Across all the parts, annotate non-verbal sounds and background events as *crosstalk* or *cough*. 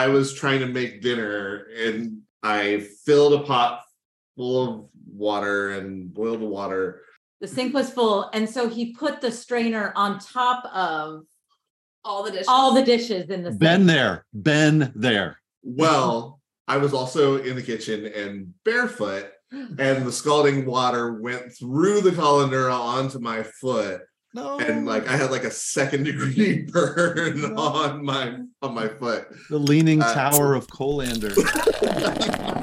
I was trying to make dinner and I filled a pot full of water and boiled the water. The sink was full, and so he put the strainer on top of All the dishes. all the dishes in the Been sink. there, been there. Well, I was also in the kitchen and barefoot, and the scalding water went through the colander onto my foot. No. And like I had like a second degree *laughs* burn No. on my on my foot. the leaning Uh, tower of Colander. *laughs*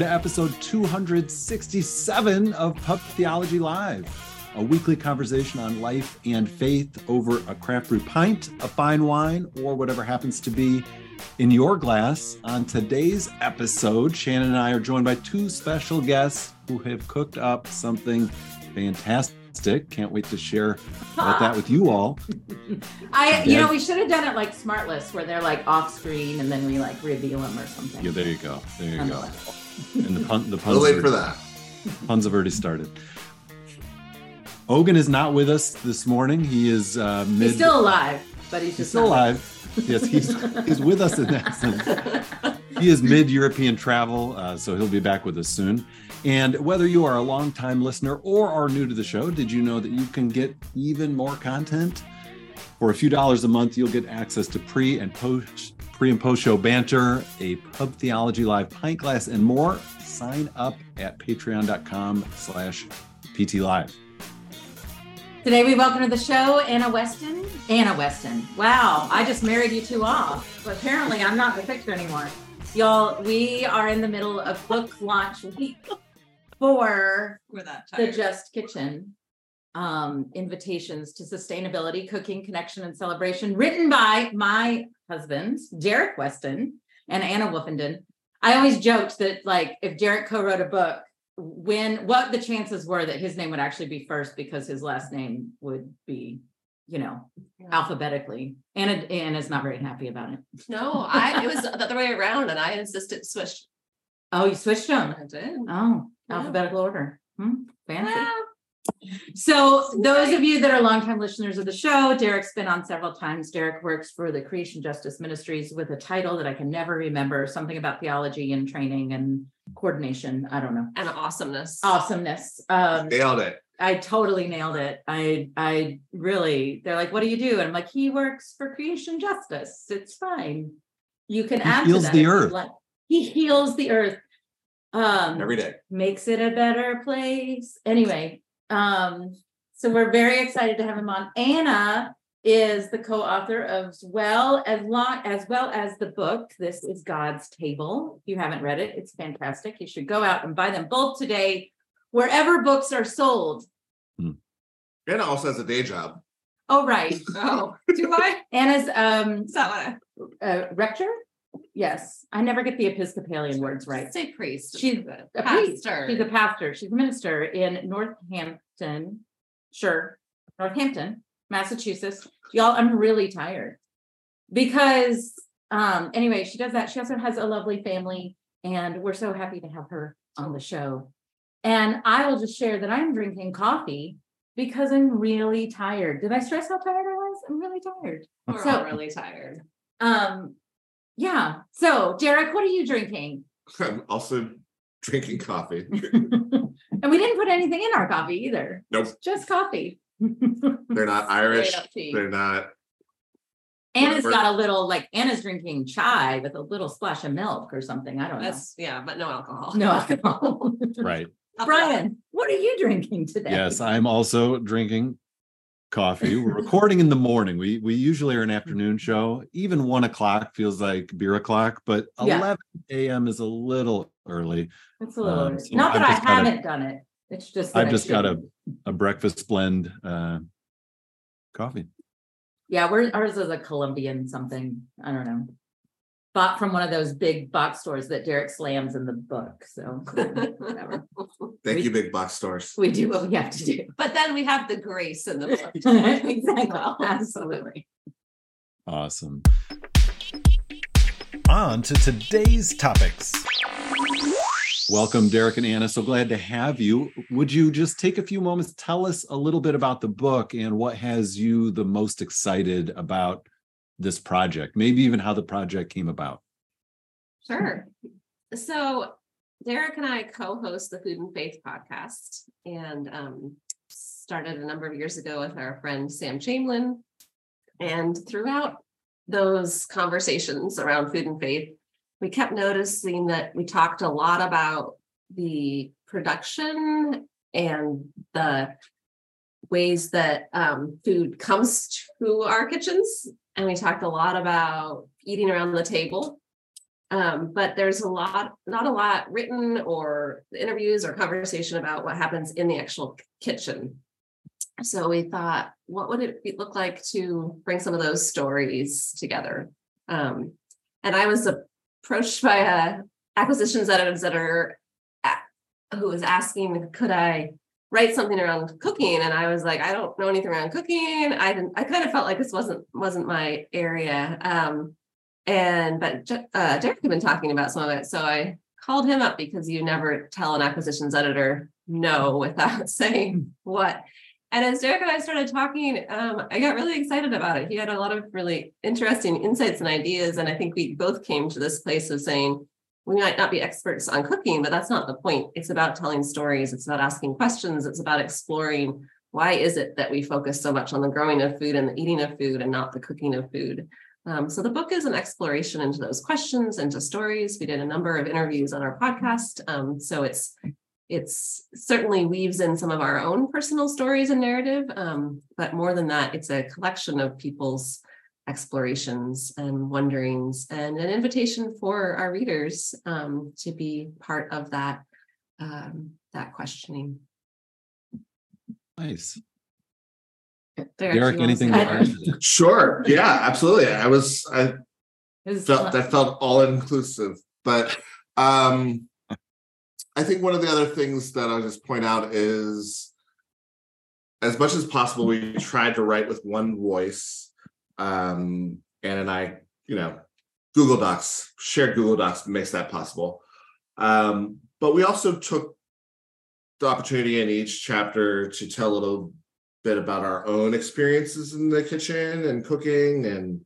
Welcome to episode 267 of Pub Theology Live, a weekly conversation on life and faith over a craft brew pint, a fine wine, or whatever happens to be in your glass. On today's episode, Shannon and I are joined by two special guests who have cooked up something fantastic. Can't wait to share about that with you all. *laughs* I, you know, we should have done it like Smartless, where they're like off screen, and then we like reveal them or something. Yeah, there you go. There you go. Nonetheless. And the, pun, the I'll puns wait are- for that. Puns have already started. Ogan is not with us this morning. He is uh, mid. He's still alive, but he's he's just still not- alive. Yes, he's he's with us in that sense. He is mid European travel, uh, so he'll be back with us soon. And whether you are a long-time listener or are new to the show, did you know that you can get even more content? For a few dollars a month, you'll get access to pre and post pre and post show banter, a pub theology live pint glass, and more. Sign up at patreon.com slash PT Live. Today we welcome to the show Anna Weston. Anna Weston. Wow, I just married you two off. But apparently I'm not in the picture anymore. Y'all, we are in the middle of book launch week for the. Just Kitchen um, invitations to sustainability, cooking, connection, and celebration, written by my husbands, Derrick Weston and Anna Woofenden. I always joked that, like, if Derrick co-wrote a book, when what the chances were that his name would actually be first because his last name would be, you know, alphabetically. Anna Anna's not very happy about it. No, I it was the other way around, and I insisted switch. Oh, you switched them. I did. Oh, Yeah. alphabetical order. Hmm, fancy. Well, So those of you that are longtime listeners of the show, Derrick's been on several times. Derrick works for the Creation Justice Ministries with a title that I can never remember, something about theology and training and coordination. I don't know. and awesomeness. Awesomeness. Um, Nailed it. I totally nailed it. I I really they're like, what do you do? And I'm like, he works for creation justice. It's fine. You can He add heals to that the if you'd earth. like. He heals the earth. Um Every day. makes it a better place. Anyway, um, so we're very excited to have him on. Anna is the co-author of as well as long as well as the book. This is God's Table. If you haven't read it, it's fantastic. You should go out and buy them both today, wherever books are sold. Anna also has a day job. Oh, right. Oh, do I? *laughs* Anna's um Is that what uh, rector. Yes, I never get the Episcopalian words right. say priest? She's a priest. pastor. She's a pastor. She's a minister in Northampton. Sure. Northampton, Massachusetts. Y'all, I'm really tired. Because um anyway, she does that. She also has a lovely family and we're so happy to have her on the show. And I will just share that I'm drinking coffee because I'm really tired. Did I stress how tired I was? I'm really tired. We're So- all really tired. Um yeah. So, Derrick, what are you drinking? I'm also drinking coffee. *laughs* and we didn't put anything in our coffee either. Nope. It's just coffee. *laughs* They're not Irish. Straight up tea. They're not. Anna's Whatever. got a little like Anna's drinking chai with a little splash of milk or something. I don't That's yeah, but no alcohol. No *laughs* alcohol. Right. Bryan, what are you drinking today? Yes, I'm also drinking coffee. We're recording in the morning. We we usually are an afternoon show. Even one o'clock feels like beer o'clock, but Yeah. 11 a.m. is a little early. It's a little Um, early. so not that I've I just got a- haven't done it. It's just I've just got a, a breakfast blend uh, coffee. yeah. We're ours is a Colombian something. I don't know. Bought from one of those big box stores that Derrick slams in the book. So whatever. *laughs* Thank We- you, big box stores. We do what we have to do. But then we have the grace in the book. *laughs* exactly. Absolutely. Awesome. On to today's topics. Welcome, Derrick and Anna. So glad to have you. Would you just take a few moments, tell us a little bit about the book and what has you the most excited about this project? Maybe even how the project came about. Sure. So Derrick and I co-host the Food and Faith podcast and um, started a number of years ago with our friend Sam Chamberlain. And throughout those conversations around food and faith, we kept noticing that we talked a lot about the production and the ways that um, food comes to our kitchens. And we talked a lot about eating around the table um, but there's a lot, not a lot written or interviews or conversation about what happens in the actual kitchen. So we thought, what would it be, look like to bring some of those stories together? Um, and I was approached by a acquisitions editor who was asking, could I write something around cooking? And I was like, I don't know anything around cooking. I didn't. I kind of felt like this wasn't wasn't my area. Um, and but uh, Derrick had been talking about some of it, so I called him up because you never tell an acquisitions editor no without *laughs* saying what. And as Derrick and I started talking, um, I got really excited about it. He had a lot of really interesting insights and ideas, and I think we both came to this place of saying we might not be experts on cooking, but that's not the point. It's about telling stories. It's about asking questions. It's about exploring why is it that we focus so much on the growing of food and the eating of food and not the cooking of food. Um, so the book is an exploration into those questions, into stories. We did a number of interviews on our podcast. Um, so it's it's certainly weaves in some of our own personal stories and narrative. Um, but more than that, it's a collection of people's explorations and wonderings and an invitation for our readers um, to be part of that um, that questioning. Nice. Derrick, Derrick, anything to add? *laughs* Sure. Yeah, absolutely. I was I was felt fun. that felt all inclusive. But um I think one of the other things that I'll just point out is as much as possible, we tried to write with one voice. Um, Anne and I, you know, Google Docs, shared Google Docs makes that possible. Um, but we also took the opportunity in each chapter to tell a little bit about our own experiences in the kitchen and cooking and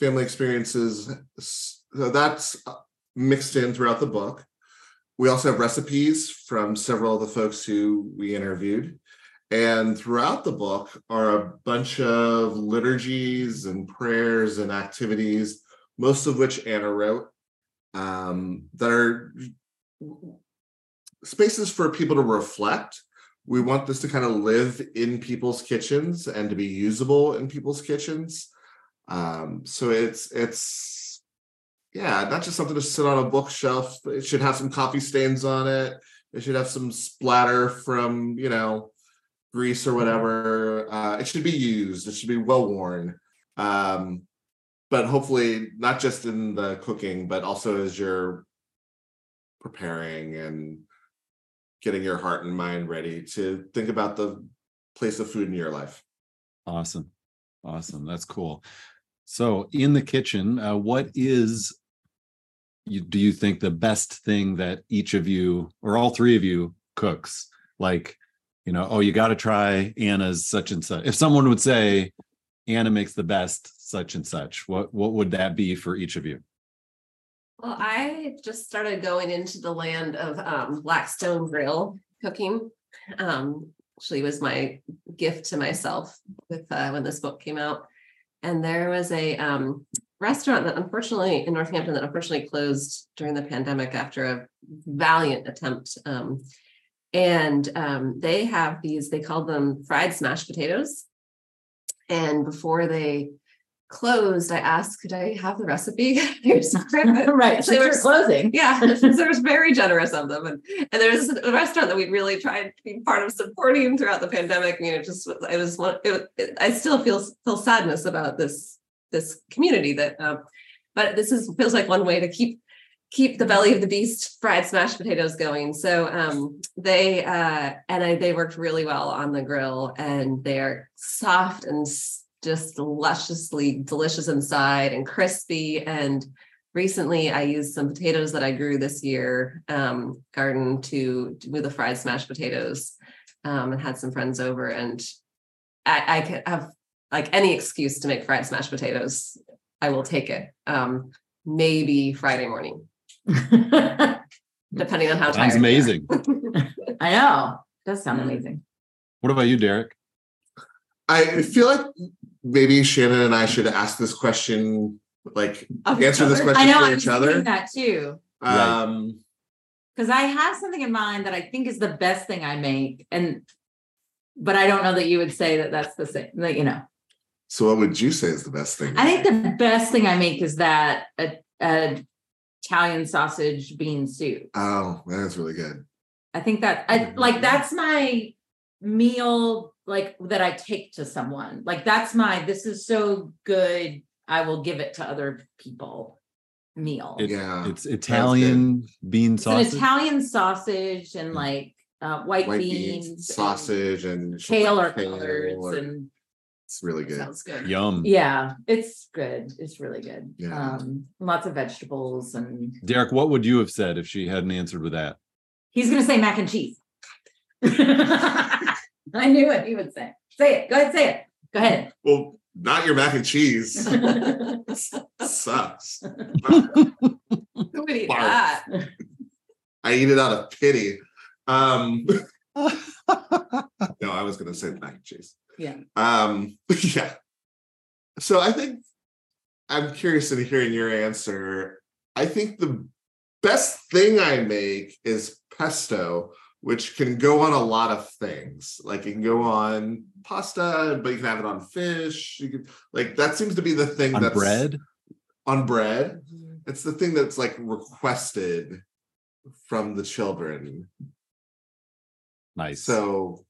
family experiences. So that's uh, mixed in throughout the book. We also have recipes from several of the folks who we interviewed. And throughout the book are a bunch of liturgies and prayers and activities, most of which Anna wrote, um, that are spaces for people to reflect. We want this to kind of live in people's kitchens and to be usable in people's kitchens. Um, so it's it's yeah, not just something to sit on a bookshelf. It should have some coffee stains on it. It should have some splatter from you know grease or whatever. Uh, it should be used. It should be well worn. Um, but hopefully not just in the cooking, but also as you're preparing and getting your heart and mind ready to think about the place of food in your life. Awesome. Awesome. That's cool. So, in the kitchen, uh, what is you do you think the best thing that each of you or all three of you cooks? Like, you know, oh, you got to try Anna's such and such. If someone would say Anna makes the best such and such, what what would that be for each of you? Well, I just started going into the land of um, Blackstone Grill cooking. Um, actually, was my gift to myself with uh, when this book came out. And there was a um, restaurant that unfortunately in Northampton that unfortunately closed during the pandemic after a valiant attempt. Um, and um, they have these, they call them fried smashed potatoes. And before they closed, I asked, could I have the recipe? *laughs* Right. *laughs* *laughs* They were closing. yeah, they were very generous of them, and and there was a restaurant that we really tried to be part of supporting throughout the pandemic. I mean, it just was- it was one. It, it, I still feel feel sadness about this this community that. Um, but this is feels like one way to keep keep the belly of the beast fried smashed potatoes going. So um, they uh, and I, they worked really well on the grill, and they're soft and just lusciously delicious inside and crispy. And recently, I used some potatoes that I grew this year, um, garden to do the fried smashed potatoes, um, and had some friends over, and I, I could have like any excuse to make fried smashed potatoes. I will take it. Um, maybe Friday morning *laughs* depending on how tired. Sounds you are. amazing. *laughs* I know. Does sound Mm. amazing. What about you, Derrick? I feel like maybe Shannon and I should ask this question, like Of answer this question I know. for I each other. that too. Um, Because I have something in mind that I think is the best thing I make, and but I don't know that you would say that that's the same. That you know, so what would you say is the best thing? I think the best thing I make is that a, a Italian sausage bean soup. Oh, that is really good. I think that I like that's my meal like that I take to someone. Like that's my this is so good. I will give it to other people meal. It- yeah. It's Italian bean it's sausage. an Italian sausage and like uh, white, White beans, beans, sausage, and kale or kale collards or- and it's really good. Sounds good. Yum. yeah, it's good. It's really good. Yeah. Um, lots of vegetables and Derrick, what would you have said if she hadn't answered with that? he's gonna say mac and cheese. *laughs* I knew what he would say. Say it. Go ahead, say it. Go ahead. Well, not your mac and cheese. *laughs* Sucks. *laughs* Who would eat that? I eat it out of pity. Um, no, I was gonna say mac and cheese. Yeah. Um, *laughs* yeah. So I think I'm curious in hearing your answer. I think the best thing I make is pesto, which can go on a lot of things. Like it can go on pasta, but you can have it on fish. You can like that seems to be the thing On that's bread? On bread. It's the thing that's like requested from the children. Nice. So,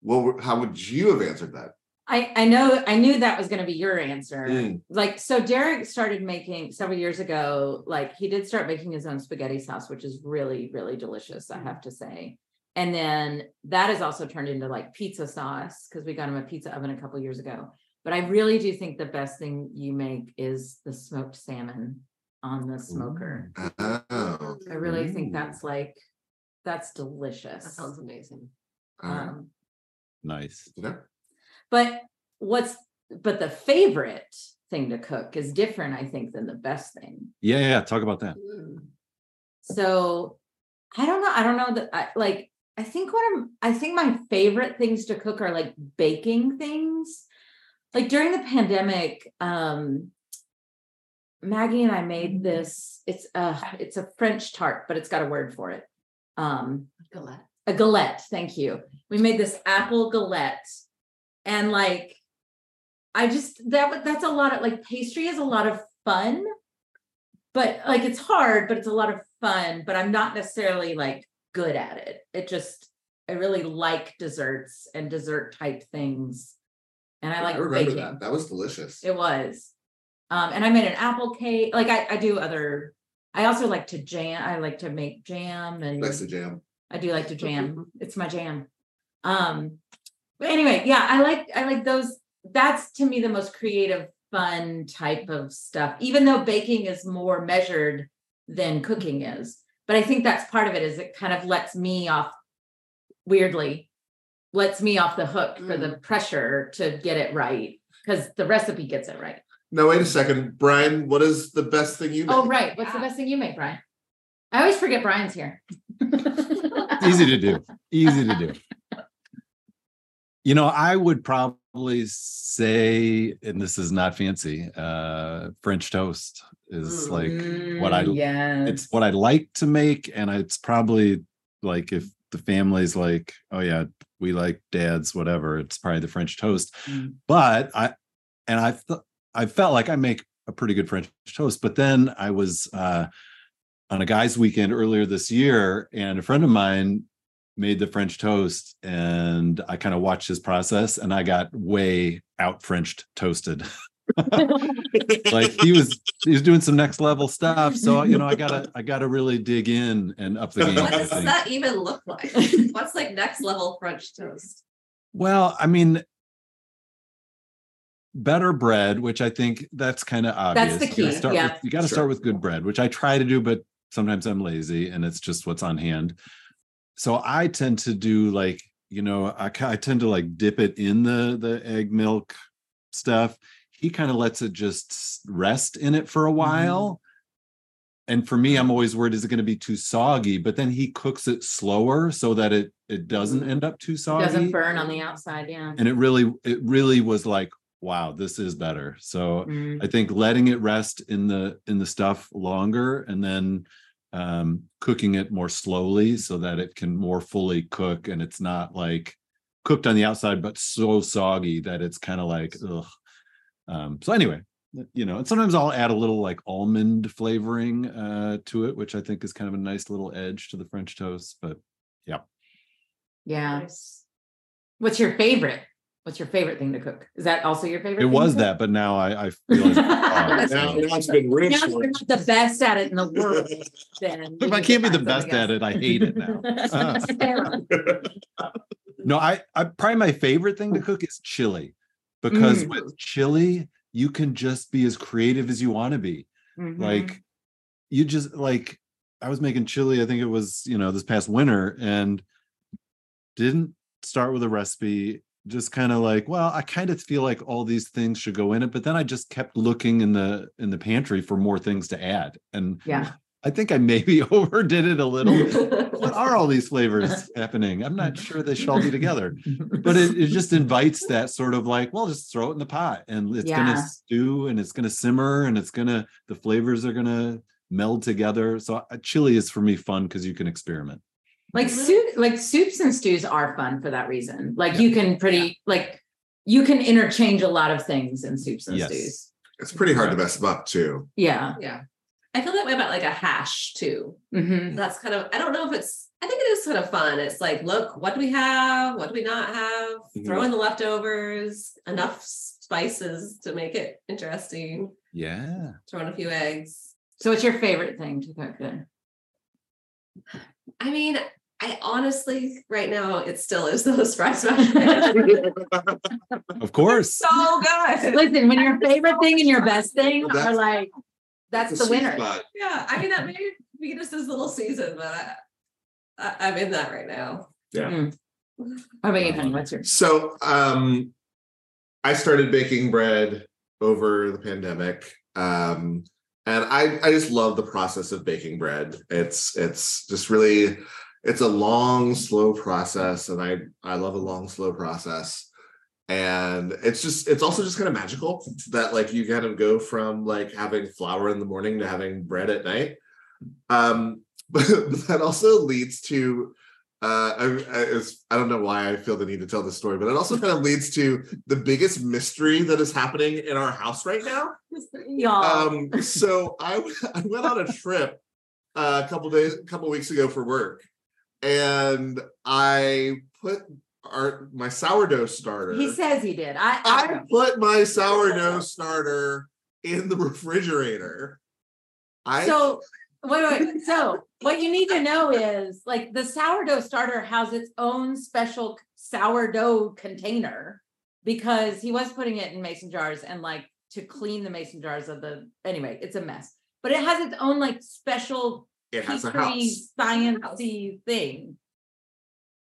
what? would- How would you have answered that? I, I know I knew that was gonna be your answer. Mm. Like so Derrick started making several years ago, like he did start making his own spaghetti sauce, which is really, really delicious, I have to say. And then that has also turned into like pizza sauce because we got him a pizza oven a couple years ago. But I really do think the best thing you make is the smoked salmon on the smoker. Oh, I really think that's like that's delicious. That sounds amazing. Um, nice. You know? But what's but the favorite thing to cook is different, I think, than the best thing. Yeah, yeah. Talk about that. Mm. So I don't know. I don't know that I like I think what I'm I think my favorite things to cook are like baking things. Like during the pandemic, um Maggie and I made this, it's uh it's a French tart, but it's got a word for it. Um Galette. A galette thank you we made this apple galette and like i just that that's a lot of like pastry is a lot of fun but like it's hard but it's a lot of fun but i'm not necessarily like good at it it just i really like desserts and dessert type things and i like I remember baking that. That was delicious. it was. Um, and I made an apple cake. Like I, I do other, I also like to jam. I like to make jam and Nice to jam. I do like to jam. It's my jam. Um, but anyway, yeah, I like I like those. That's to me the most creative, fun type of stuff. Even though baking is more measured than cooking is, but I think that's part of it. Is it kind of lets me off weirdly, lets me off the hook for the pressure to get it right because the recipe gets it right. No, wait a second, Bryan. What is the best thing you? Make? Oh, right. What's the best thing you make, Bryan? I always forget Bryan's here. *laughs* Easy to do. Easy to do. You know, I would probably say, and this is not fancy, uh, French toast is like what I- yeah. it's what I like to make, and it's probably like if the family's like, oh yeah, we like dad's whatever, it's probably the French toast. Mm. But I and I I felt like I make a pretty good French toast, but then I was uh on a guy's weekend earlier this year, and a friend of mine made the French toast, and I kind of watched his process, and I got way out Frenched toasted. *laughs* like he was he was doing some next level stuff. So you know, I gotta I gotta really dig in and up the game. What does that even look like? What's like next level French toast? Well, I mean, better bread, which I think that's kind of obvious. That's the You gotta key, start yeah. with- you got to Sure. start with good bread, which I try to do, but sometimes I'm lazy and it's just what's on hand. So I tend to do like, you know, I, I tend to like dip it in the the egg milk stuff. He kind of lets it just rest in it for a Mm-hmm. while. And for me, I'm always worried, is it going to be too soggy? But then he cooks it slower so that it it doesn't end up too soggy Doesn't burn on the outside, yeah. and it really it really was like wow this is better so Mm. i think letting it rest in the in the stuff longer and then um cooking it more slowly so that it can more fully cook and it's not like cooked on the outside but so soggy that it's kind of like ugh. um so anyway you know and sometimes i'll add a little like almond flavoring uh to it which i think is kind of a nice little edge to the french toast but Yeah. Nice. What's your favorite? What's your favorite thing to cook? Is that also your favorite? it thing to was cook? that but now i i realize Now, Now now it's been rich. Now you're not the best at it in the *laughs* world. Then if i can't be the best at it i hate it now *laughs* Uh. No, I, I probably my favorite thing to cook is chili because Mm. with chili, you can just be as creative as you want to be. Mm-hmm. Like, you just like, I was making chili, I think it was, you know, this past winter and didn't start with a recipe, just kind of like, well, I kind of feel like all these things should go in it. But then I just kept looking in the in the pantry for more things to add. And yeah. I think I maybe *laughs* overdid it a little. what are all these flavors *laughs* happening? I'm not sure they should all be together but it, it *laughs* just invites that sort of like well just throw it in the pot and it's Yeah. gonna stew and it's gonna simmer and it's gonna the flavors are gonna meld together so uh, chili is for me fun because you can experiment Like soup, like soups and stews are fun for that reason. Like you can pretty like you can interchange a lot of things in soups and Yes. stews. It's pretty hard to mess them up too. Yeah. Yeah. I feel that way about like a hash too. Mhm. That's kind of, I don't know if it's, I think it is kind of fun. It's like, look, what do we have? What do we not have? Throw in the leftovers, enough spices to make it interesting. yeah Throw in a few eggs. So what's your favorite thing to cook then? I mean, I honestly, right now, it still is those fried smash potatoes. of course so good. Listen, when your favorite thing and your best thing Well, are like that's the sweet winner. spot. Yeah. I mean, that may be just this little season, but I, I, I'm in that right now. How about you, honey? What's yours? So um I started baking bread over the pandemic. Um and I I just love the process of baking bread. It's it's just really it's a long slow process and I I love a long slow process. And it's just it's also just kind of magical that like you kind of go from like having flour in the morning to having bread at night. Um *laughs* but that also leads to uh I, I, I don't know why I feel the need to tell this story, but it also kind of leads to the biggest mystery that is happening in our house right now. Y'all. Um, so I *laughs* I went on a trip uh, a couple days, a couple weeks ago for work, and I put our my sourdough starter. he says he did. I, I I put my sourdough starter in the refrigerator. I so wait, wait, wait. So what you need to know is like the sourdough starter has its own special sourdough container because he was putting it in mason jars and like to clean the mason jars of the anyway, it's a mess. But it has its own like special it has a pastry house. sciencey thing.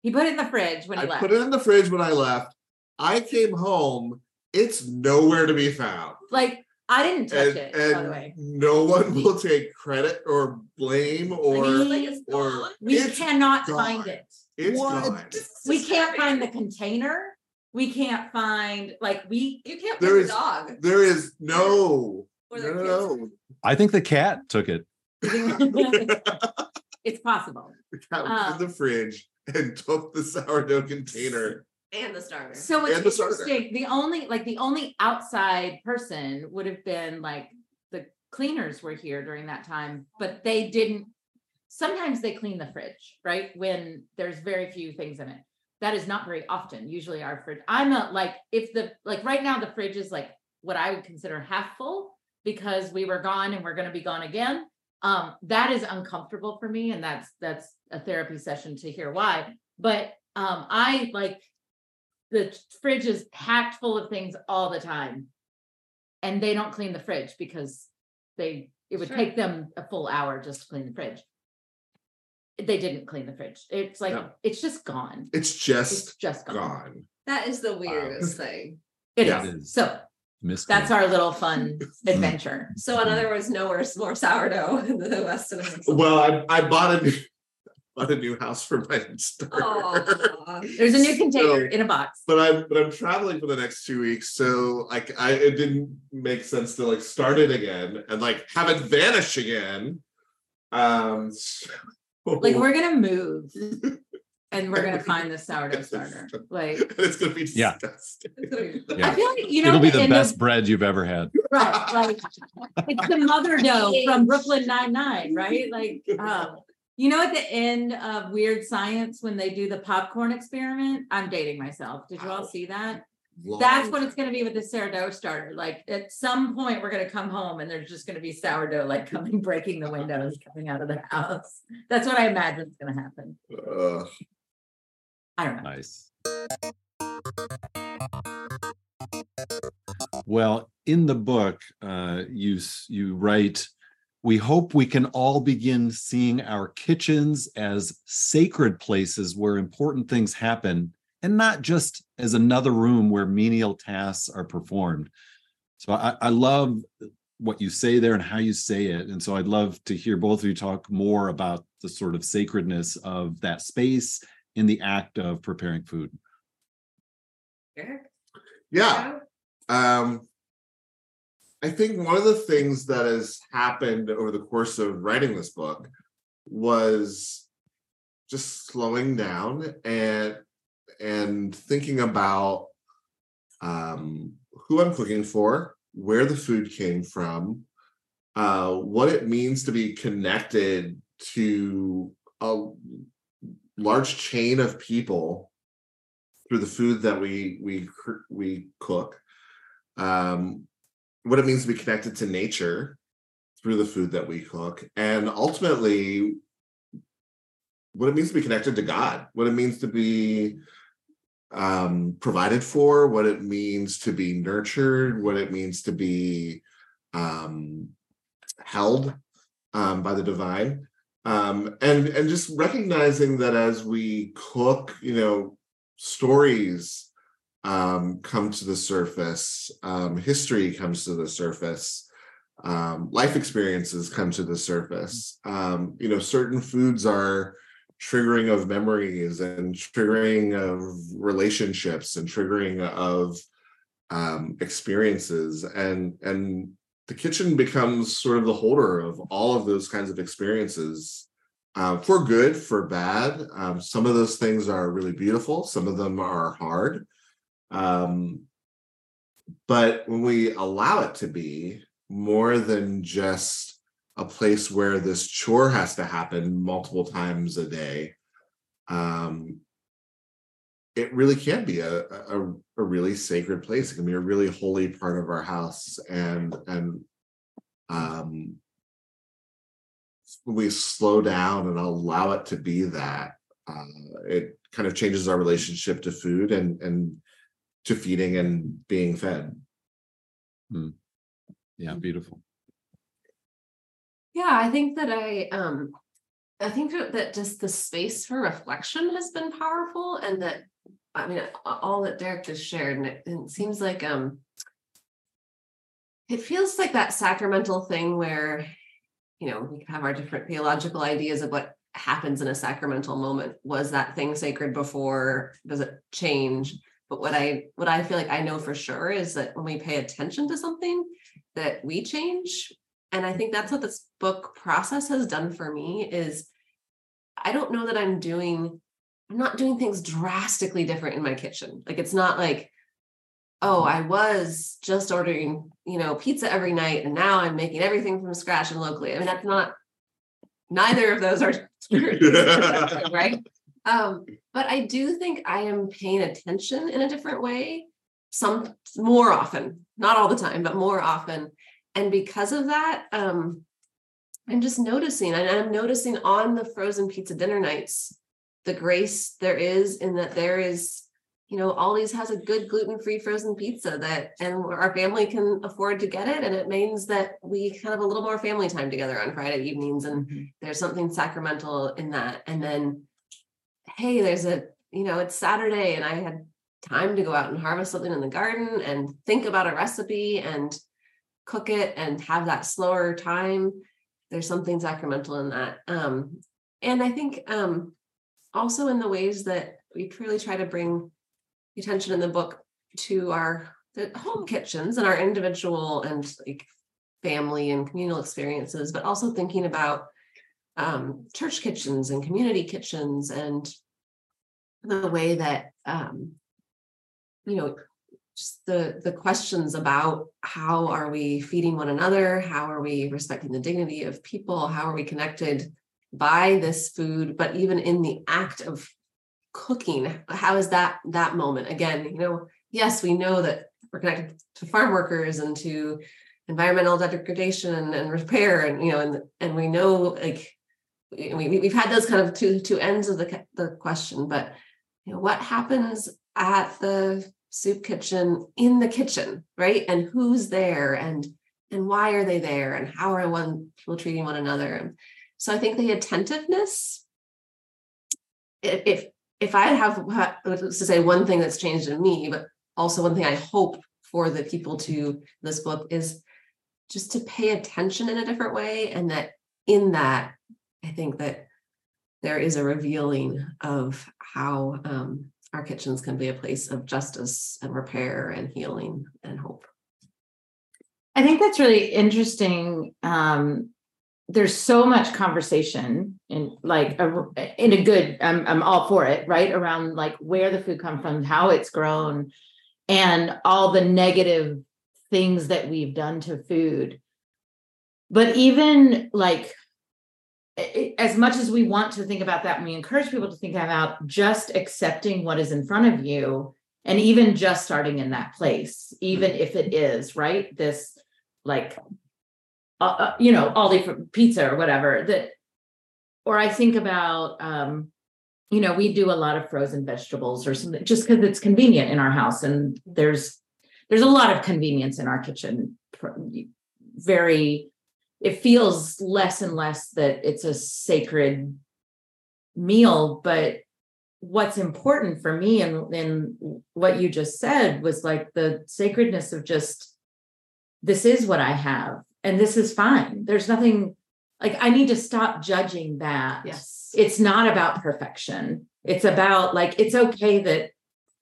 He put it in the fridge when he I left. put it in the fridge when I left. I came home. It's nowhere to be found. like I didn't touch and, it, by the and way. no one will take credit or blame or Like, or. We cannot gone. find it. it's What? gone. We can't find the container. We can't find like we You can't There put is- the dog. There is no no no, no. i think the cat took it *laughs* *laughs* it's possible. The was Um, in the fridge and took the sourdough container. And the starter. So what's And the starter. interesting, the only like the only outside person would have been like the cleaners were here during that time, but they didn't. Sometimes they clean the fridge, right? When there's very few things in it. That is not very often. Usually our fridge, I'm a like if the like right now the fridge is like what I would consider half full because we were gone and we're going to be gone again. Um, that is uncomfortable for me, and that's that's a therapy session to hear why. But um, I like the fridge is packed full of things all the time, and they don't clean the fridge because they it would Sure. take them a full hour just to clean the fridge. They didn't clean the fridge. It's like No. it's just gone. It's It's just just gone. gone. That is the weirdest thing. It Yeah. is. It is. So Miss that's our little fun *laughs* adventure. So in other words, no worse, more sourdough *laughs* in the Weston household. Well, I, I bought a new *laughs* bought a new house for my starter. Aw. There's a new container So- in a box. but I'm but I'm traveling for the next two weeks, so like I it didn't make sense to like start it again and like have it vanish again. Um, so- Like we're gonna move and we're gonna find the sourdough *laughs* starter. Like *laughs* it's gonna be disgusting. *laughs* Yeah. I feel like you know It'll be the end of- best bread you've ever had. right, like it's the mother dough from Brooklyn Nine Nine, right? Like um, you know, at the end of Weird Science when they do the popcorn experiment, I'm dating myself. Did you all see that? That's what it's gonna be with the sourdough starter. Like at some point, we're gonna come home and there's just gonna be sourdough like coming, breaking the windows, coming out of the house. That's what I imagine is gonna happen. Ugh. I don't know. Nice. Well, in the book, uh, you you write, "We hope we can all begin seeing our kitchens as sacred places where important things happen, and not just as another room where menial tasks are performed." So I, I love what you say there and how you say it, and so I'd love to hear both of you talk more about the sort of sacredness of that space in the act of preparing food. Eric? Yeah. Um, I think one of the things that has happened over the course of writing this book was just slowing down and and thinking about um, who I'm cooking for, where the food came from, uh, what it means to be connected to a large chain of people through the food that we we we cook um what it means to be connected to nature through the food that we cook and ultimately what it means to be connected to god what it means to be um provided for what it means to be nurtured what it means to be um held um by the divine um and and just recognizing that as we cook you know stories um, come to the surface, um, history comes to the surface, um, life experiences come to the surface. Um, you know, certain foods are triggering of memories and triggering of relationships and triggering of um, experiences, and and the kitchen becomes sort of the holder of all of those kinds of experiences uh, for good, for bad. Um, some of those things are really beautiful, some of them are hard. Um, but when we allow it to be more than just a place where this chore has to happen multiple times a day, um, it really can be a, a, a really sacred place. It can be a really holy part of our house. And, and, um, we slow down and allow it to be that, uh, it kind of changes our relationship to food and and to feeding and being fed. Yeah, beautiful. Yeah, I think that I um I think that that just the space for reflection has been powerful and that I mean all that Derrick just shared and it, it seems like um it feels like that sacramental thing where you know we have our different theological ideas of what happens in a sacramental moment. Was that thing sacred before? Does it change? But what i what i feel like i know for sure is that when we pay attention to something that we change. And i think that's what this book process has done for me is i don't know that i'm doing i'm not doing things drastically different in my kitchen. Like it's not like oh i was just ordering you know pizza every night and now i'm making everything from scratch and locally. I mean that's not neither of those are *laughs* *laughs* right? Um but i do think i am paying attention in a different way some more often, not all the time, but more often. And because of that, um, I'm just noticing, and I'm noticing on the frozen pizza dinner nights, the grace there is in that there is, you know, Aldi's has a good gluten-free frozen pizza that, and our family can afford to get it. And it means that we kind of have a little more family time together on Friday evenings. And Mhm. there's something sacramental in that. And then, hey, there's a, you know, it's Saturday and I had time to go out and harvest something in the garden and think about a recipe and cook it and have that slower time. There's something sacramental in that. Um, and I think um, also in the ways that we truly try to bring attention in the book to our the home kitchens and our individual and like family and communal experiences, but also thinking about um, church kitchens and community kitchens and the way that um, you know just the the questions about how are we feeding one another? How are we respecting the dignity of people? How are we connected by this food but even in the act of cooking how is that that moment? Again you know yes we know that we're connected to farm workers and to environmental degradation and repair and you know and and we know like we, we- we've had those kind of two two ends of the the question but you know what happens at the soup kitchen in the kitchen right? And who's there and and why are they there and how are one people treating one another so i think the attentiveness if if, i have to say one thing that's changed in me but also one thing i hope for the people to this book is just to pay attention in a different way and that in that i think that there is a revealing of how um, our kitchens can be a place of justice and repair and healing and hope. I think that's really interesting. Um, there's so much conversation in like a, in a good. I'm I'm all for it, right? Around like where the food come from, how it's grown, and all the negative things that we've done to food. But even like as much as we want to think about that, and we encourage people to think about just accepting what is in front of you, and even just starting in that place, even mm-hmm. if it is right, this like, uh, uh, you know, Aldi for pizza or whatever that, or I think about, um, you know, we do a lot of frozen vegetables or something just because it's convenient in our house, and there's there's a lot of convenience in our kitchen. Very, it feels less and less that it's a sacred meal, but what's important for me and and what you just said was like the sacredness of just this is what I have and this is fine. There's nothing like I need to stop judging that. Yes. It's not about perfection. It's about like it's okay that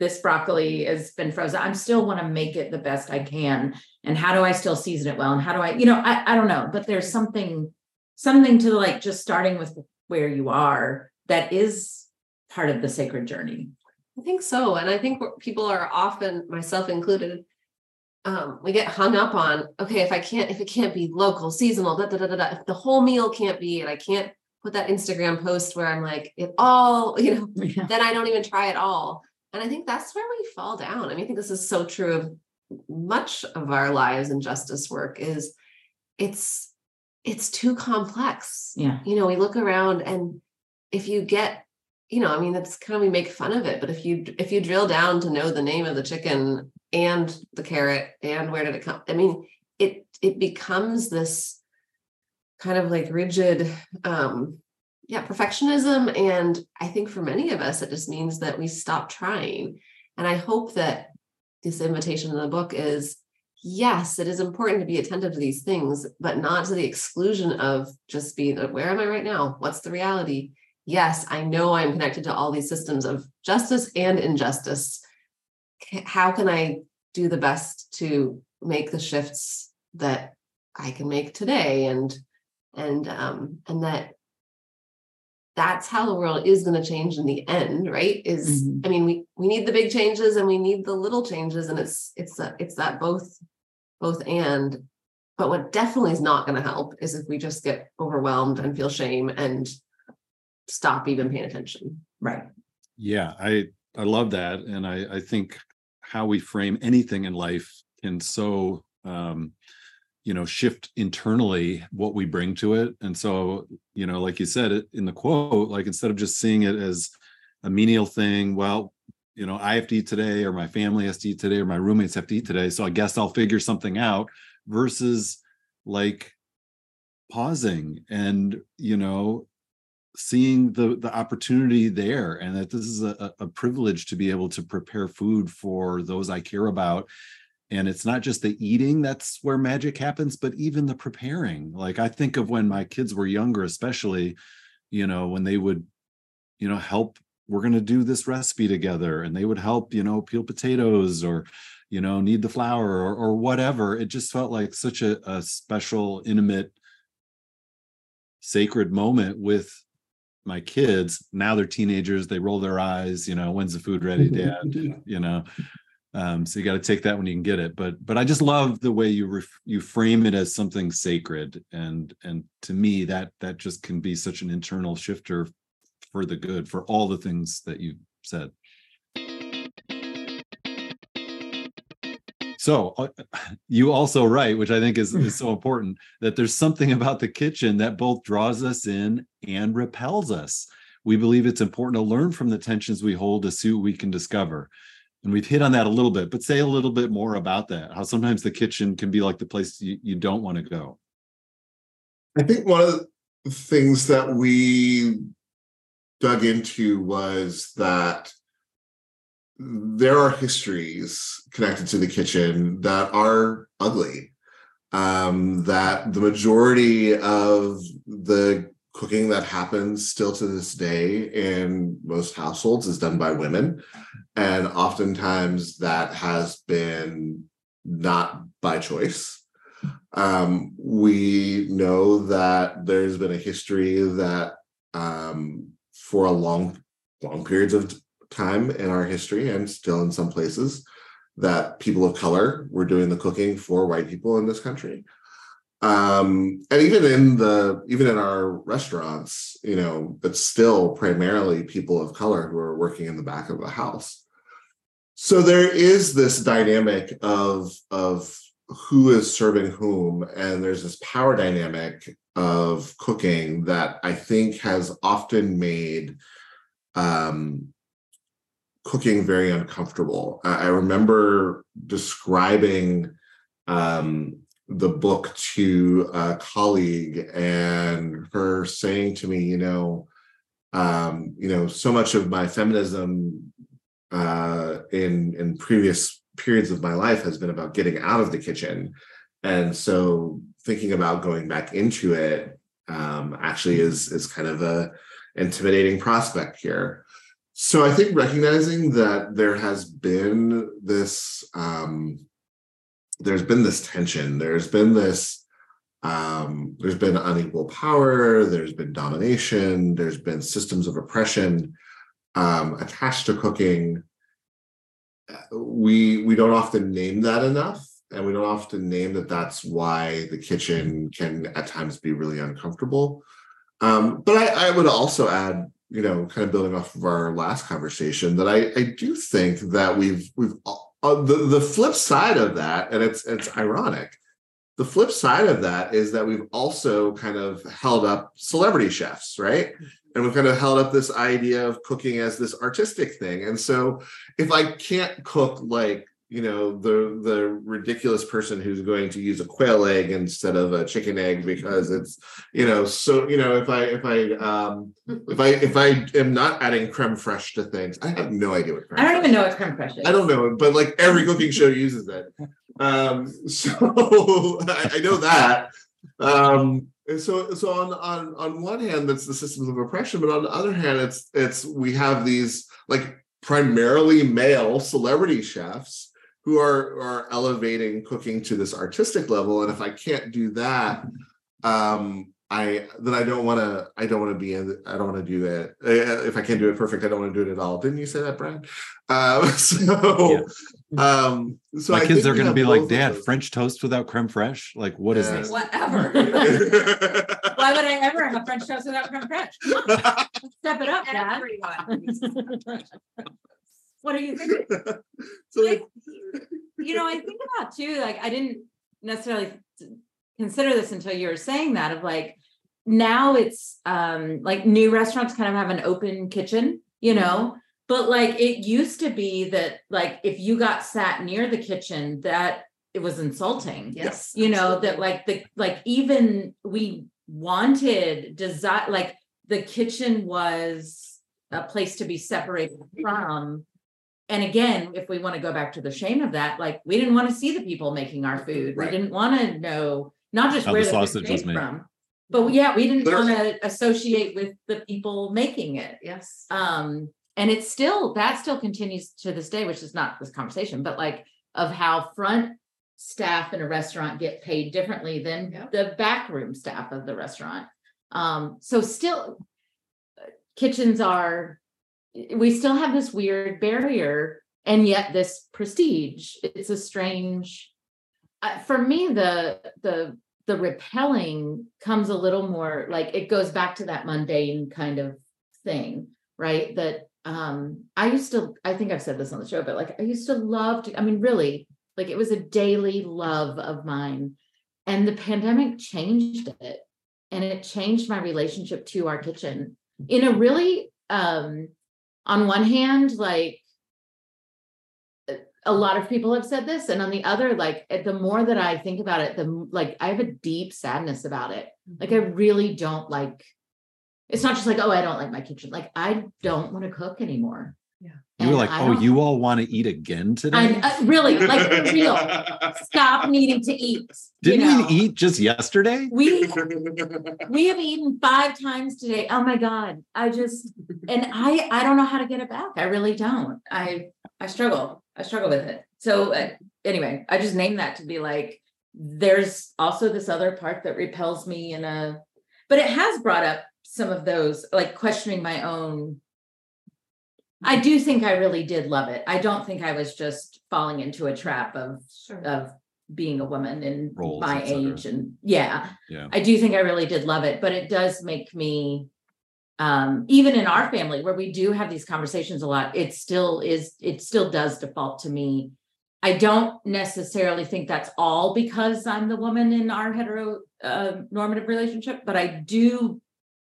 this broccoli has been frozen. I'm still want to make it the best I can. And how do I still season it well? And how do I, you know, I, I don't know, but there's something, something to like just starting with where you are that is part of the sacred journey. I think so. And I think people are often, myself included, um, we get hung up on, okay, if I can't, if it can't be local, seasonal, da, da, da, da, da, if the whole meal can't be, and I can't put that Instagram post where I'm like, it all, *laughs* you know, then I don't even try at all. And I think that's where we fall down. I mean, I think this is so true of much of our lives and justice work is it's it's too complex. Yeah. You know, we look around and if you get, you know, I mean, that's kind of we make fun of it, but if you if you drill down to know the name of the chicken and the carrot and where did it come, I mean, it it becomes this kind of like rigid um yeah perfectionism and i think for many of us it just means that we stop trying. And i hope that this invitation in the book is yes it is important to be attentive to these things but not to the exclusion of just being where am i right now? What's the reality? Yes i know i'm connected to all these systems of justice and injustice how can i do the best to make the shifts that i can make today and and um and that that's how the world is going to change in the end right is Mhm. i mean we we need the big changes and we need the little changes and it's it's that it's that both both and but what definitely is not going to help is if we just get overwhelmed and feel shame and stop even paying attention Right. Yeah, I I love that, and I I think how we frame anything in life can so um you know shift internally what we bring to it and so you know like you said in the quote like instead of just seeing it as a menial thing well you know i have to eat today or my family has to eat today or my roommates have to eat today so i guess i'll figure something out versus like pausing and you know seeing the the opportunity there and that this is a, a privilege to be able to prepare food for those i care about. And it's not just the eating that's where magic happens but even the preparing. Like i think of when my kids were younger especially you know when they would you know help we're going to do this recipe together and they would help you know peel potatoes or you know knead the flour or, or whatever. It just felt like such a, a special intimate sacred moment with my kids now they're teenagers they roll their eyes you know when's the food ready *laughs* dad? You know? Um, so you got to take that when you can get it but but i just love the way you ref, you frame it as something sacred and and to me that that just can be such an internal shifter for the good for all the things that you said so uh, you also write which i think is, is so important that there's something about the kitchen that both draws us in and repels us. We believe it's important to learn from the tensions we hold to see what we can discover. And we've hit on that a little bit but say a little bit more about that how sometimes the kitchen can be like the place you, you don't want to go. I think one of the things that we dug into was that there are histories connected to the kitchen that are ugly um, that the majority of the cooking that happens still to this day in most households is done by women. And oftentimes that has been not by choice. Um, we know that there's been a history that um, for a long, long periods of time in our history and still in some places, that people of color were doing the cooking for white people in this country. Um and even in the even in our restaurants you know it's still primarily people of color who are working in the back of the house. So there is this dynamic of of who is serving whom and there's this power dynamic of cooking that i think has often made um cooking very uncomfortable i, I remember describing um the book to a colleague and her saying to me, you know, um, you know, so much of my feminism uh, in in previous periods of my life has been about getting out of the kitchen, and so thinking about going back into it um, actually is is kind of a intimidating prospect here. So I think recognizing that there has been this um, there's been this tension. There's been this um, there's been unequal power. There's been domination. There's been systems of oppression um, attached to cooking. We we don't often name that enough and we don't often name that that's why the kitchen can at times be really uncomfortable. Um, but I, I would also add you know kind of building off of our last conversation that i i do think that we've we've uh, the the flip side of that, and it's it's ironic. The flip side of that is that we've also kind of held up celebrity chefs, right? And we've kind of held up this idea of cooking as this artistic thing. And so, if I can't cook like you know the the ridiculous person who's going to use a quail egg instead of a chicken egg because it's you know so you know if i if i um if i if i am not adding creme fraiche to things i have no idea what creme i don't even know what creme fraiche is. I don't know but like every cooking show uses it. Um *laughs* so I, I know that. Um and so so on on on one hand that's the systems of oppression but on the other hand it's it's we have these like primarily male celebrity chefs who are are elevating cooking to this artistic level. And if i can't do that um i then i don't want to i don't want to be in i don't want to do it. If i can't do it perfect i don't want to do it at all. Didn't you say that brad um *laughs* so yeah. um so my I kids are going to be like dad french toast without creme fraiche? Like what yeah. is this? Whatever. *laughs* Why would i ever have french toast without creme fraiche? *laughs* Step it up dad What are you thinking? *laughs* so Like, you know, I think about too, like I didn't necessarily consider this until you were saying that of like now it's um like new restaurants kind of have an open kitchen, you know, but like it used to be that like if you got sat near the kitchen, that it was insulting. Yes. You know, absolutely. that like the like even we wanted desire like the kitchen was a place to be separated from and again if we want to go back to the shame of that like we didn't want to see the people making our food Right. we didn't want to know not just How where the the, sausage was made. from but yeah we didn't want to associate with the people making it Yes. um and it's still that still continues to this day which is not this conversation but like of how front staff in a restaurant get paid differently than Yep. the backroom staff of the restaurant um so still uh, kitchens are we still have this weird barrier and yet this prestige. It's a strange uh, for me the the the repelling comes a little more like it goes back to that mundane kind of thing right? That um i used to i think i've said this on the show but like i used to love to i mean really like it was a daily love of mine. And the pandemic changed it. And it changed my relationship to our kitchen in a really um on one hand like a lot of people have said this and on the other like eh, the more that i think about it the like i have a deep sadness about it. Like i mm-hmm. really don't like it's not just like oh i don't like my kitchen. Like i don't want to cook anymore Yeah. You were And like, I oh, you all want to eat again today? uh, really like for *laughs* real stop needing to eat Didn't know? we eat just yesterday? we *laughs* we have eaten five times today oh my god i just and i i don't know how to get it back i really don't i i struggle i struggle with it so uh, anyway i just named that to be like there's also this other part that repels me in a but it has brought up some of those like questioning my own i do think i really did love it. I don't think i was just falling into a trap of Sure. of being a woman in Roles, my age and yeah. Yeah. i do think i really did love it but it does make me um even in our family where we do have these conversations a lot it still is it still does default to me. I don't necessarily think that's all because i'm the woman in our hetero uh, normative relationship but i do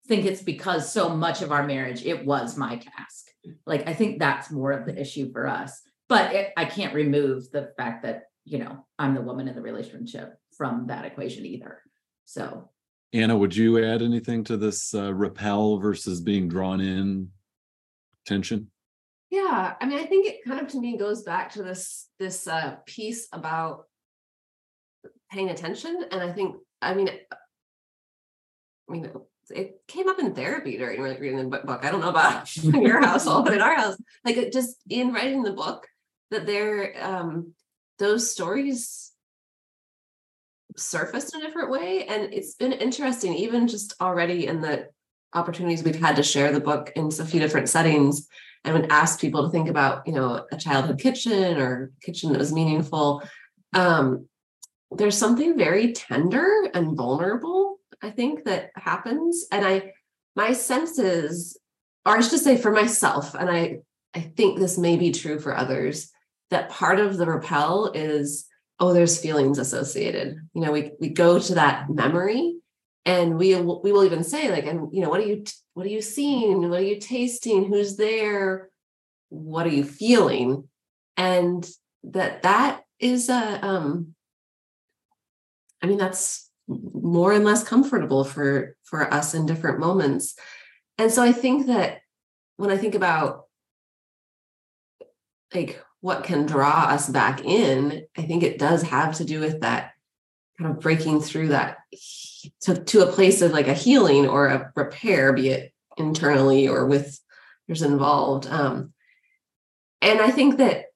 think it's because so much of our marriage it was my task like i think that's more of the issue for us but it, i can't remove the fact that you know i'm the woman in the relationship from that equation either so Anna, would you add anything to this uh, repel versus being drawn in tension? Yeah, I mean, I think it kind of to me goes back to this this uh piece about paying attention. And I think, I mean, I mean, it came up in therapy during re- reading the book-. I don't know about *laughs* your household, but in our house, like just in writing the book, that there um those stories surfaced in a different way. And it's been interesting, even just already in the opportunities we've had to share the book in a few different settings and would ask people to think about you know a childhood kitchen or kitchen that was meaningful um there's something very tender and vulnerable i think that happens and i my sense is or i should say for myself and i i think this may be true for others that part of the repel is oh there's feelings associated. You know we we go to that memory and we we will even say like and you know what are you what are you seeing? What are you tasting? Who's there? What are you feeling? And that that is a um i mean that's more and less comfortable for for us in different moments. And so i think that when i think about like what can draw us back in i think it does have to do with that kind of breaking through that to, to a place of like a healing or a repair be it internally or with who's involved. Um and i think that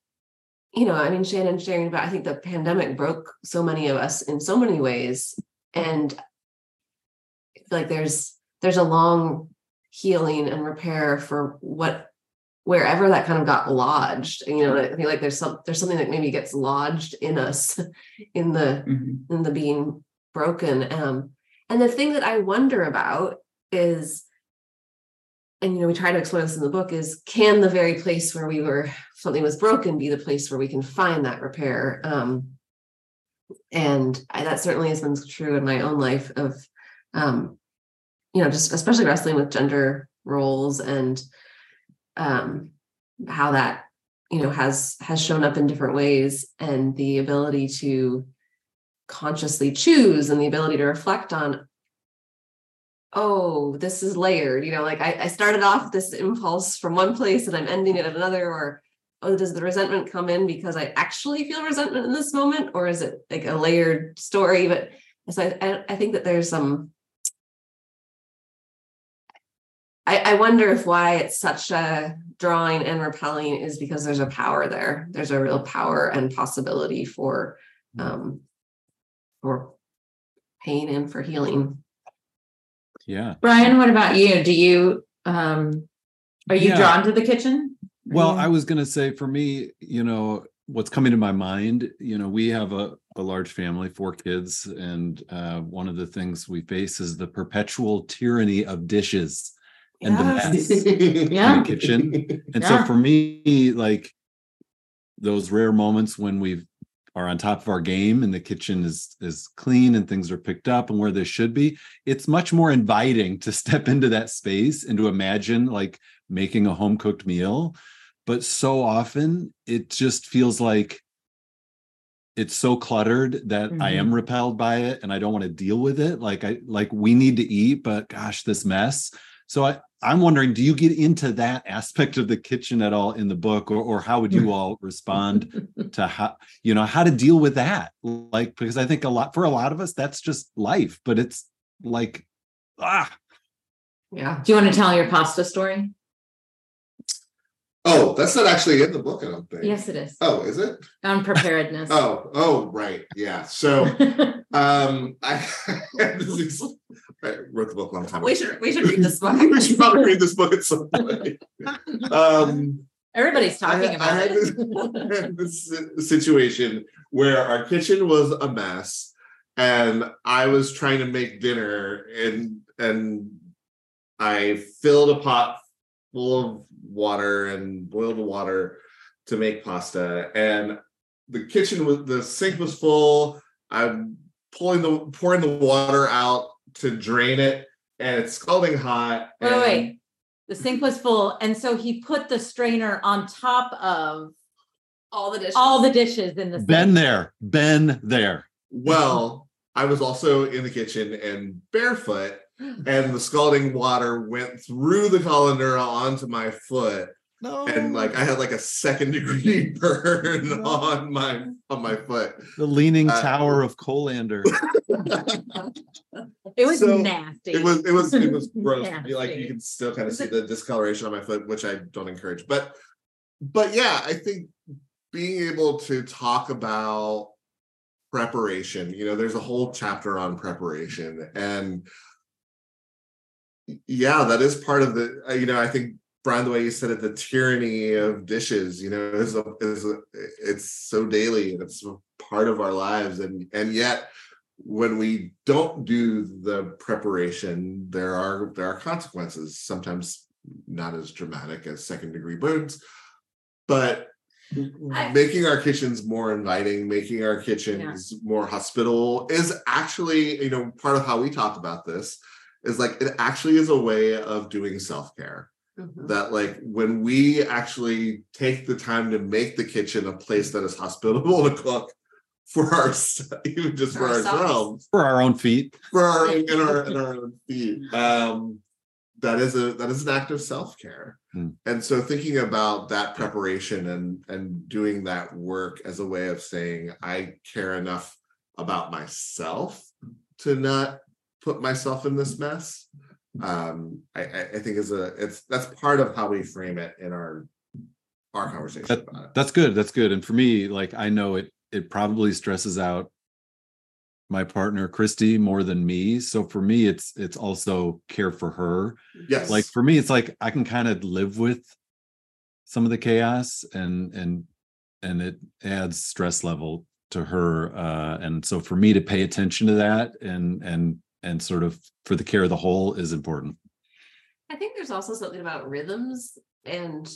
you know i mean shannon sharing about i think the pandemic broke so many of us in so many ways and like there's there's a long healing and repair for what wherever that kind of got lodged you know i feel like there's some there's something that maybe gets lodged in us *laughs* in the in the being broken um and the thing that i wonder about is and you know, we try to explore this in the book is can the very place where we were something was broken be the place where we can find that repair? Um, and I, that certainly has been true in my own life of um, you know, just especially wrestling with gender roles and um how that you know has has shown up in different ways and the ability to consciously choose and the ability to reflect on oh this is layered you know like I, I started off this impulse from one place and i'm ending it at another or oh does the resentment come in because i actually feel resentment in this moment or is it like a layered story but so i, I think that there's some I, I wonder if why it's such a drawing and repelling is because there's a power there. There's a real power and possibility for um for pain and for healing. Yeah. Bryan, what about you? Do you um are you Yeah. drawn to the kitchen? Well, I was going to say for me, you know, what's coming to my mind, you know, we have a, a large family, four kids, and uh, one of the things we face is the perpetual tyranny of dishes and the Yes. mess *laughs* in the kitchen. And Yeah. so for me, like those rare moments when we are on top of our game and the kitchen is is clean and things are picked up and where they should be, it's much more inviting to *laughs* step into that space and to imagine like making a home cooked meal. But so often it just feels like it's so cluttered that I am repelled by it and I don't want to deal with it. Like I like we need to eat, but gosh, this mess. So I, I'm wondering, do you get into that aspect of the kitchen at all in the book, or, or how would you all respond to *laughs* how you know how to deal with that? Like because I think a lot for a lot of us that's just life, but it's like ah Yeah. Do you want to tell your pasta story? Oh, that's not actually in the book, I don't think. Yes, it is. Oh, is it? On preparedness. Oh, oh, right. Yeah. So *laughs* um I *laughs* this is, I wrote the book a long time We should we should read this book. *laughs* we should probably read this book at some point. Um Everybody's talking I, about I had it. this, this situation where our kitchen was a mess and I was trying to make dinner and and I filled a pot full of water and boiled water to make pasta and the kitchen was the sink was full I'm pulling the pouring the water out to drain it and it's scalding hot Wait, and- wait. The sink was full, and so he put the strainer on top of All the dishes. all the dishes in the sink. been there, been there. Well, I was also in the kitchen and barefoot, and the scalding water went through the colander onto my foot, No, and like I had like a second degree *laughs* burn No. on my on my foot. the leaning uh, tower of Colander. *laughs* It was So, nasty. It was it was it was *laughs* gross. Nasty. Like you can still kind of see the discoloration on my foot, which I don't encourage. But but yeah, I think being able to talk about preparation, you know, there's a whole chapter on preparation. And yeah, that is part of the, uh, you know, I think Bryan, the way you said it, the tyranny of dishes, you know, is a, is a, it's so daily and it's a part of our lives. And and yet when we don't do the preparation, there are there are consequences. Sometimes not as dramatic as second degree burns, but making our kitchens more inviting, making our kitchens more hospitable is actually, you know, part of how we talk about this is like it actually is a way of doing self-care Mhm. that like when we actually take the time to make the kitchen a place that is hospitable *laughs* to cook for us even just for, For ourselves. ourselves For our own feet. for our in our *laughs* in our own feet um that is a that is an act of self-care Hmm. and so thinking about that preparation and and doing that work as a way of saying i care enough about myself to not put myself in this mess um i i, think is a it's that's part of how we frame it in our our conversation That- about it That's good. That's good. And for me, like I know it it probably stresses out my partner Christy more than me. So for me, it's it's also care for her. yes Like for me, it's like I can kind of live with some of the chaos and and and it adds stress level to her. Uh and so for me to pay attention to that and and and sort of for the care of the whole is important. I think there's also something about rhythms and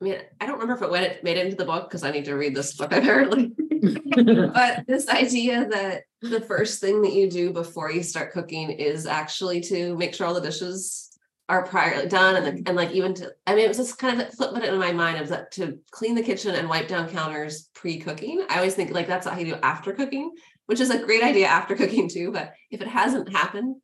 I mean, I don't remember if it went it made it into the book because I need to read this book *laughs* apparently. *laughs* but this idea that the first thing that you do before you start cooking is actually to make sure all the dishes are prior done and, and like even to I mean it was just kind of flip it in my mind of that to clean the kitchen and wipe down counters pre-cooking. I always think like that's how you do after cooking, which is a great idea after cooking too. But if it hasn't happened,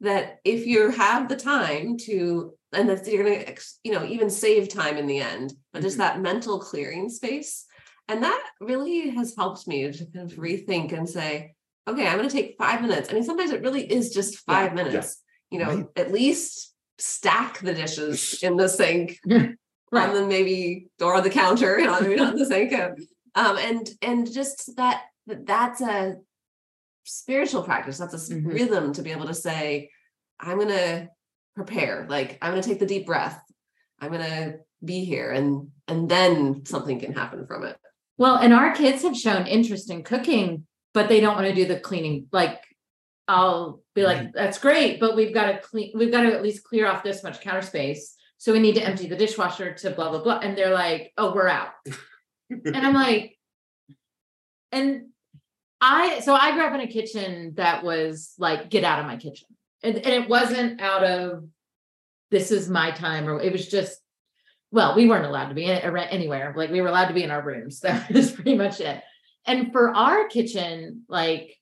that if you have the time to and that you're gonna you know even save time in the end, but just that mental clearing space. And that really has helped me to kind of rethink and say, okay, I'm gonna take five minutes. I mean, sometimes it really is just five minutes, you know, Right. at least stack the dishes in the sink *laughs* Right. and then maybe or *laughs* on the counter, you know, maybe not in the sink. Um, and and just that that's a spiritual practice. That's a Mhm. rhythm to be able to say, I'm gonna prepare, like I'm gonna take the deep breath. I'm gonna be here and and then something can happen from it. Well, and our kids have shown interest in cooking, but they don't want to do the cleaning. Like, I'll be like, that's great, but we've got to clean, we've got to at least clear off this much counter space. So we need to empty the dishwasher to blah, blah, blah. And they're like, oh, we're out. *laughs* and I'm like, and I, so I grew up in a kitchen that was like, get out of my kitchen. And, and it wasn't out of, this is my time, or it was just, well, we weren't allowed to be in, anywhere. Like we were allowed to be in our rooms. *laughs* That was pretty much it. And for our kitchen, like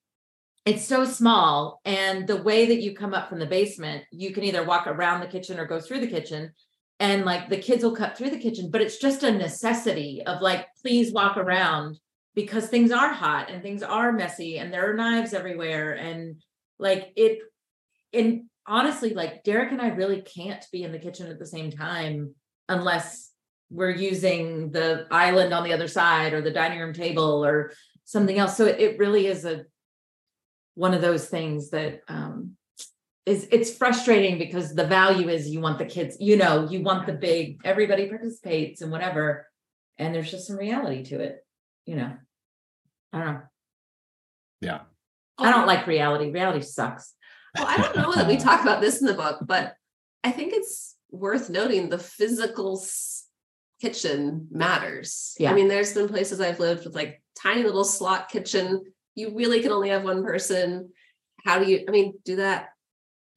it's so small. And the way that you come up from the basement, you can either walk around the kitchen or go through the kitchen. And like the kids will cut through the kitchen, but it's just a necessity of like, please walk around because things are hot and things are messy and there are knives everywhere. And like it, and honestly, like Derrick and I really can't be in the kitchen at the same time unless we're using the island on the other side or the dining room table or something else. So it, it really is a one of those things that um is it's frustrating because the value is you want the kids, you know, you want the big, everybody participates and whatever. And there's just some reality to it, you know. I don't know. Yeah. I don't like reality. Reality sucks. Well, I don't know that we *laughs* talk about this in the book, but I think it's worth noting the physical kitchen matters. Yeah. I mean, there's been places I've lived with like tiny little slot kitchen. You really can only have one person. How do you, I mean, do that?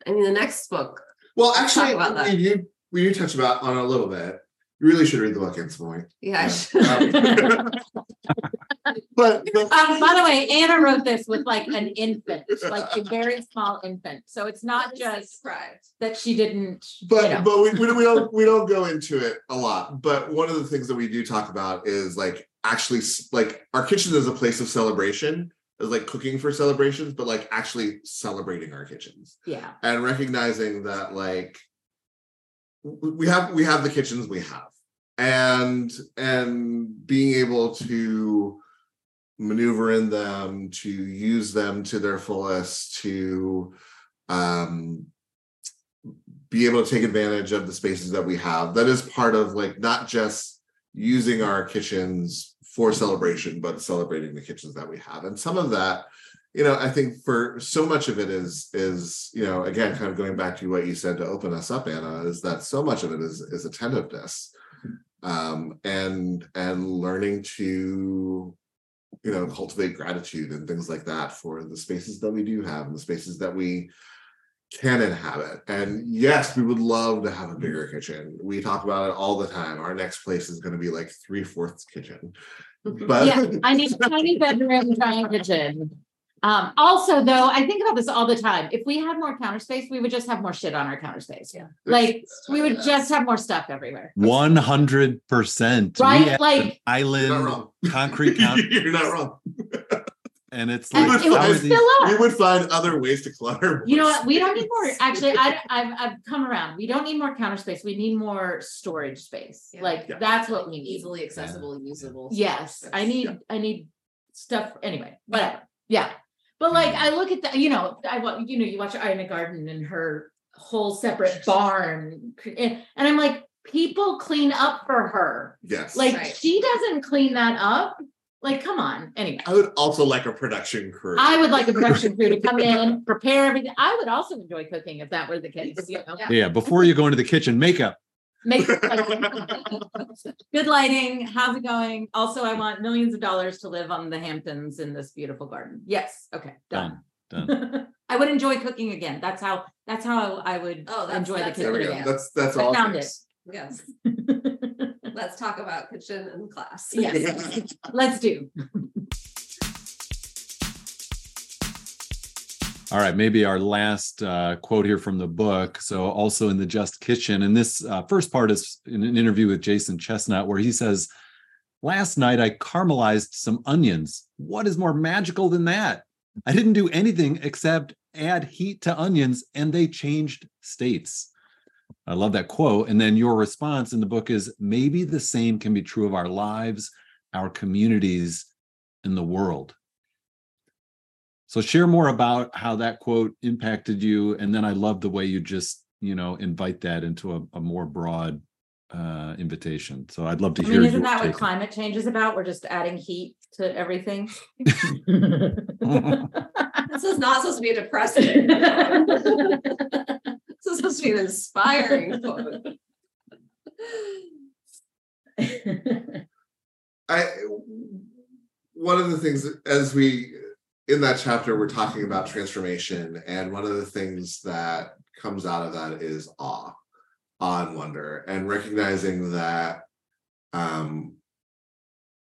I mean, the next book, Well, Let's talk actually, about that. we you touch about on a little bit. You really should read the book at some point. yeah, Yeah. should- Um, *laughs* but, but *laughs* Um, by the way, Anna wrote this with like an infant, like a very small infant. So it's not just Deprived. that she didn't, you but know. but we, we don't- we don't we don't go into it a lot but one of the things that we do talk about is like actually like our kitchen is a place of celebration is like cooking for celebrations but like actually celebrating our kitchens yeah, and recognizing that like we have we have the kitchens we have and and being able to maneuver in them to use them to their fullest to um be able to take advantage of the spaces that we have. That is part of like not just using our kitchens for celebration but celebrating the kitchens that we have. And some of that you know i think for so much of it is is you know again kind of going back to what you said to open us up anna is that so much of it is is attentiveness um and and learning to you know cultivate gratitude and things like that for the spaces that we do have and the spaces that we can inhabit and yes we would love to have a mm. bigger kitchen we talk about it all the time our next place is going to be like three-fourths kitchen *laughs* but yeah. I need *laughs* a tiny bedroom, giant kitchen. Um, also though, I think about this all the time. If we had more counter space, we would just have more shit on our counter space. Yeah. Like we would just have more stuff everywhere. One hundred percent. Right? Like island concrete *laughs* counter, you're not wrong and it's and like it would how are these- we would find other ways to clutter You know what? We don't need more. Actually, I, I've, I've come around. We don't need more counter space. We need more storage space. Yeah. Like Yeah. that's what we need. Easily accessible and usable. Yes, I space. need, I need stuff anyway, whatever. Yeah. But like, mm. I look at the, you know, I want, you know, you watch Ina Garten and her whole separate barn. And, and I'm like, people clean up for her. yes Like Right. she doesn't clean that up. Like, come on. Anyway, I would also like a production crew. I would like a production crew to come *laughs* in, prepare everything. I would also enjoy cooking if that were the case, you know? Yeah, before you go into the kitchen, makeup. Make *laughs* *laughs* good lighting. How's it going? Also, I want millions of dollars to live on the Hamptons in this beautiful garden. Yes. Okay. Done. Done. *laughs* I would enjoy cooking again. That's how, that's how I would Oh, that's- enjoy the that's There we kitchen go. again. That's that's I all. found it. Yes, let's talk about kitchen and class. Yes, let's do. All right, maybe our last uh, quote here from the book. So, also in the Just Kitchen, and this uh, first part is in an interview with Jason Chesnut, where he says, "Last night I caramelized some onions. What is more magical than that? I didn't do anything except add heat to onions, and they changed states." I love that quote. And then your response in the book is, "Maybe the same can be true of our lives, our communities, and the world." So share more about how that quote impacted you. And then I love the way you just, you know, invite that into a, a more broad uh invitation. So I'd love to I hear. mean, isn't that what take. climate change is about? We're just adding heat to everything. *laughs* This is not supposed to be a depressing. *laughs* This is supposed to be an inspiring quote. I one of the things as we in that chapter we're talking about transformation and one of the things that comes out of that is awe awe and wonder and recognizing that um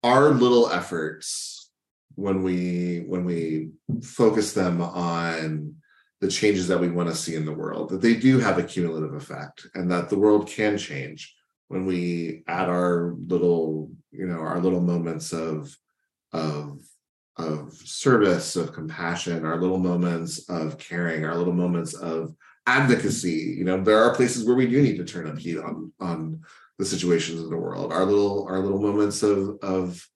our little efforts when we when we focus them on the changes that we want to see in the world that they do have a cumulative effect and that the world can change when we add our little you know our little moments of of of service of compassion our little moments of caring our little moments of advocacy. You know there are places where we do need to turn up heat on on the situations in the world. Our little our little moments of of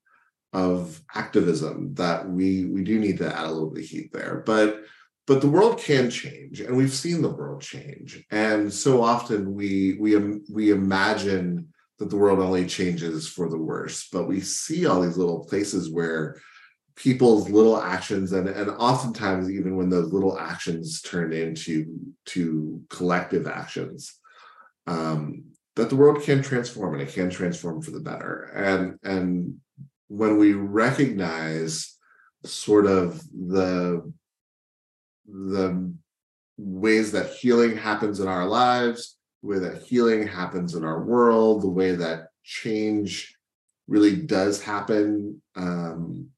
of activism that we we do need to add a little bit of heat there. But but the world can change and we've seen the world change. And so often we we we imagine that the world only changes for the worse but we see all these little places where people's little actions and and oftentimes even when those little actions turn into to collective actions um that the world can transform and it can transform for the better and and when we recognize sort of the the ways that healing happens in our lives, the way that healing happens in our world, the way that change really does happen. Um,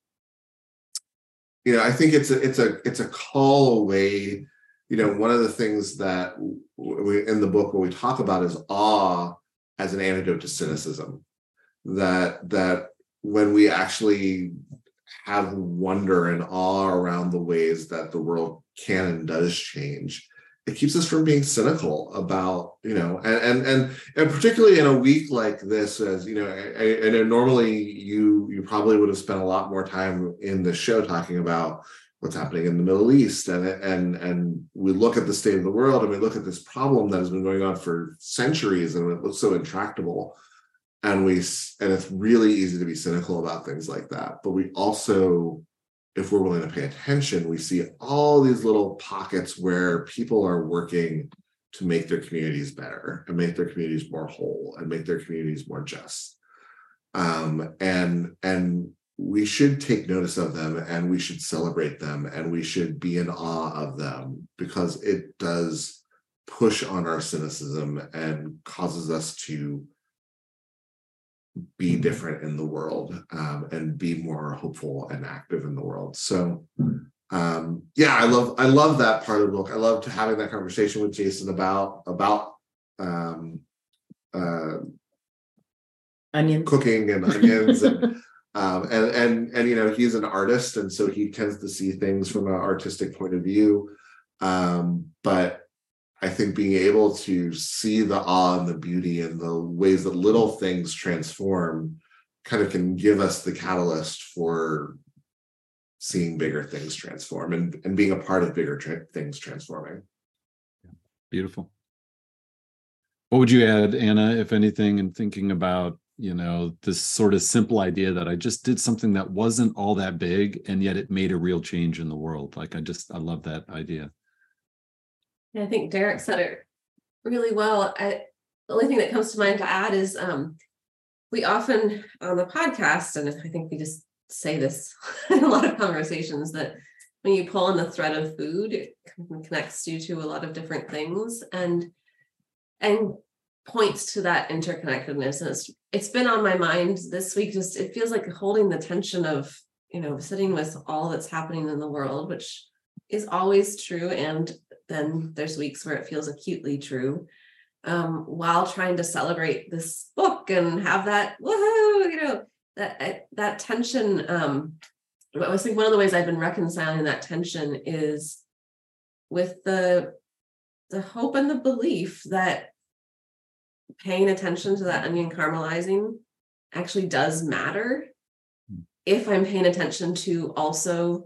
you know, I think it's a it's a it's a call away. You know, one of the things that we in the book what we talk about is awe as an antidote to cynicism. That that when we actually have wonder and awe around the ways that the world can and does change it keeps us from being cynical about you know and and and, and particularly in a week like this as you know I, know normally you you probably would have spent a lot more time in the show talking about what's happening in the middle east and and and we look at the state of the world and we look at this problem that has been going on for centuries and it looks so intractable. And we and it's really easy to be cynical about things like that. But we also if we're willing to pay attention we see all these little pockets where people are working to make their communities better and make their communities more whole and make their communities more just. Um, and and we should take notice of them and we should celebrate them and we should be in awe of them because it does push on our cynicism and causes us to be different in the world um, and be more hopeful and active in the world. So um yeah, I love I love that part of the book. I loved having that conversation with Jason about about um uh Onions. cooking and onions and *laughs* um and and and you know he's an artist and so he tends to see things from an artistic point of view um but I think being able to see the awe and the beauty and the ways that little things transform kind of can give us the catalyst for seeing bigger things transform and, and being a part of bigger tra- things transforming. Beautiful. What would you add, Anna, if anything, in thinking about you know this sort of simple idea that i just did something that wasn't all that big and yet it made a real change in the world like i just i love that idea I think Derrick said it really well. I, the only thing that comes to mind to add is um, we often on the podcast, and I think we just say this *laughs* in a lot of conversations that when you pull on the thread of food, it connects you to a lot of different things and and points to that interconnectedness. And it's it's been on my mind this week. Just it feels like holding the tension of you know sitting with all that's happening in the world, which is always true and then there's weeks where it feels acutely true um, while trying to celebrate this book and have that woohoo, you know, that that tension. Um, I was think one of the ways I've been reconciling that tension is with the the hope and the belief that paying attention to that onion caramelizing actually does matter if I'm paying attention to also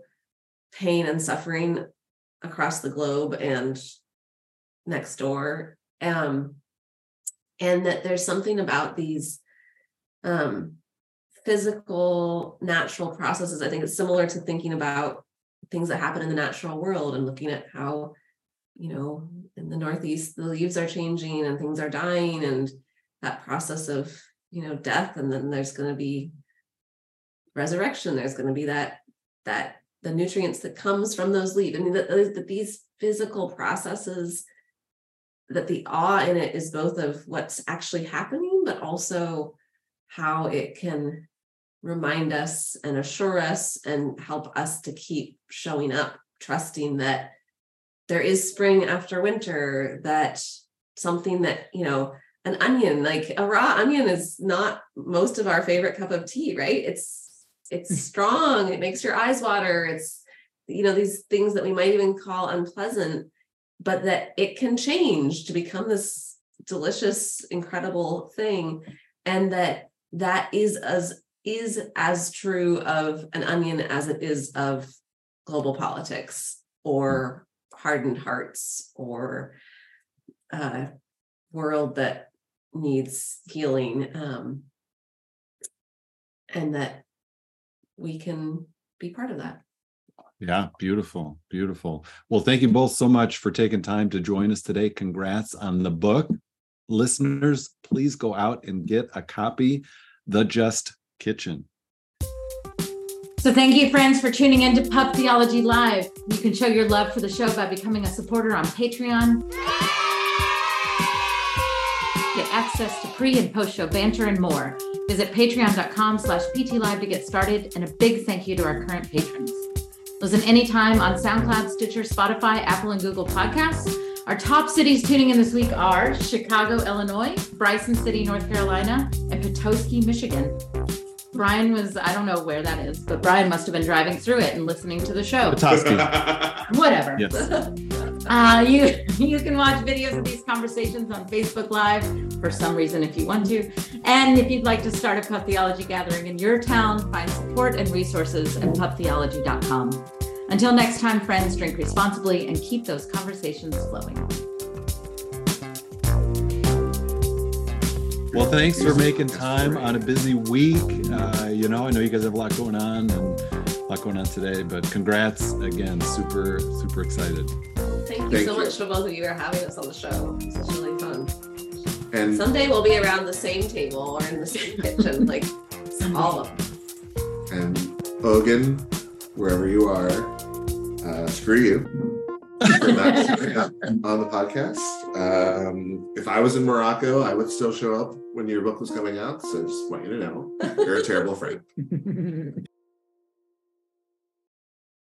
pain and suffering across the globe and next door um, and that there's something about these um, physical natural processes. I think it's similar to thinking about things that happen in the natural world and looking at how you know in the northeast the leaves are changing and things are dying and that process of you know death and then there's going to be resurrection. There's going to be that that the nutrients that comes from those leaves. I mean, that, that these physical processes, that the awe in it is both of what's actually happening, but also how it can remind us and assure us and help us to keep showing up, trusting that there is spring after winter, that something that, you know, an onion, like a raw onion is not most of our favorite cup of tea, right? It's it's strong it makes your eyes water it's you know these things that we might even call unpleasant but that it can change to become this delicious incredible thing and that that is as is as true of an onion as it is of global politics or hardened hearts or a world that needs healing um, and that we can be part of that. Yeah, beautiful, beautiful. Well, thank you both so much for taking time to join us today. Congrats on the book. Listeners, please go out and get a copy, The Just Kitchen. So, thank you, friends, for tuning in to Pub Theology Live. You can show your love for the show by becoming a supporter on Patreon. Get access to pre and post show banter and more. Visit patreon.com slash ptlive to get started, and a big thank you to our current patrons. Listen anytime on SoundCloud, Stitcher, Spotify, Apple, and Google Podcasts. Our top cities tuning in this week are Chicago, Illinois, Bryson City, North Carolina, and Petoskey, Michigan. Bryan was, I don't know where that is, but Bryan must have been driving through it and listening to the show. Petoskey. Whatever. Yes. *laughs* Uh, you *laughs* you can watch videos of these conversations on Facebook Live for some reason if you want to. And if you'd like to start a pub theology gathering in your town, find support and resources at pubtheology.com. Until next time, friends, drink responsibly and keep those conversations flowing. Well, thanks for making time on a busy week. Uh, you know, I know you guys have a lot going on and a lot going on today, but congrats again. Super, super excited. Thank you Thank so you. much to both of you for having us on the show. This is really fun. and Someday we'll be around the same table or in the same *laughs* kitchen, like all of them. and Ogan, wherever you are, uh, screw you for not showing up *laughs* on the podcast. Um, if I was in Morocco, I would still show up when your book was coming out. So just want you to know, you're a terrible friend. *laughs*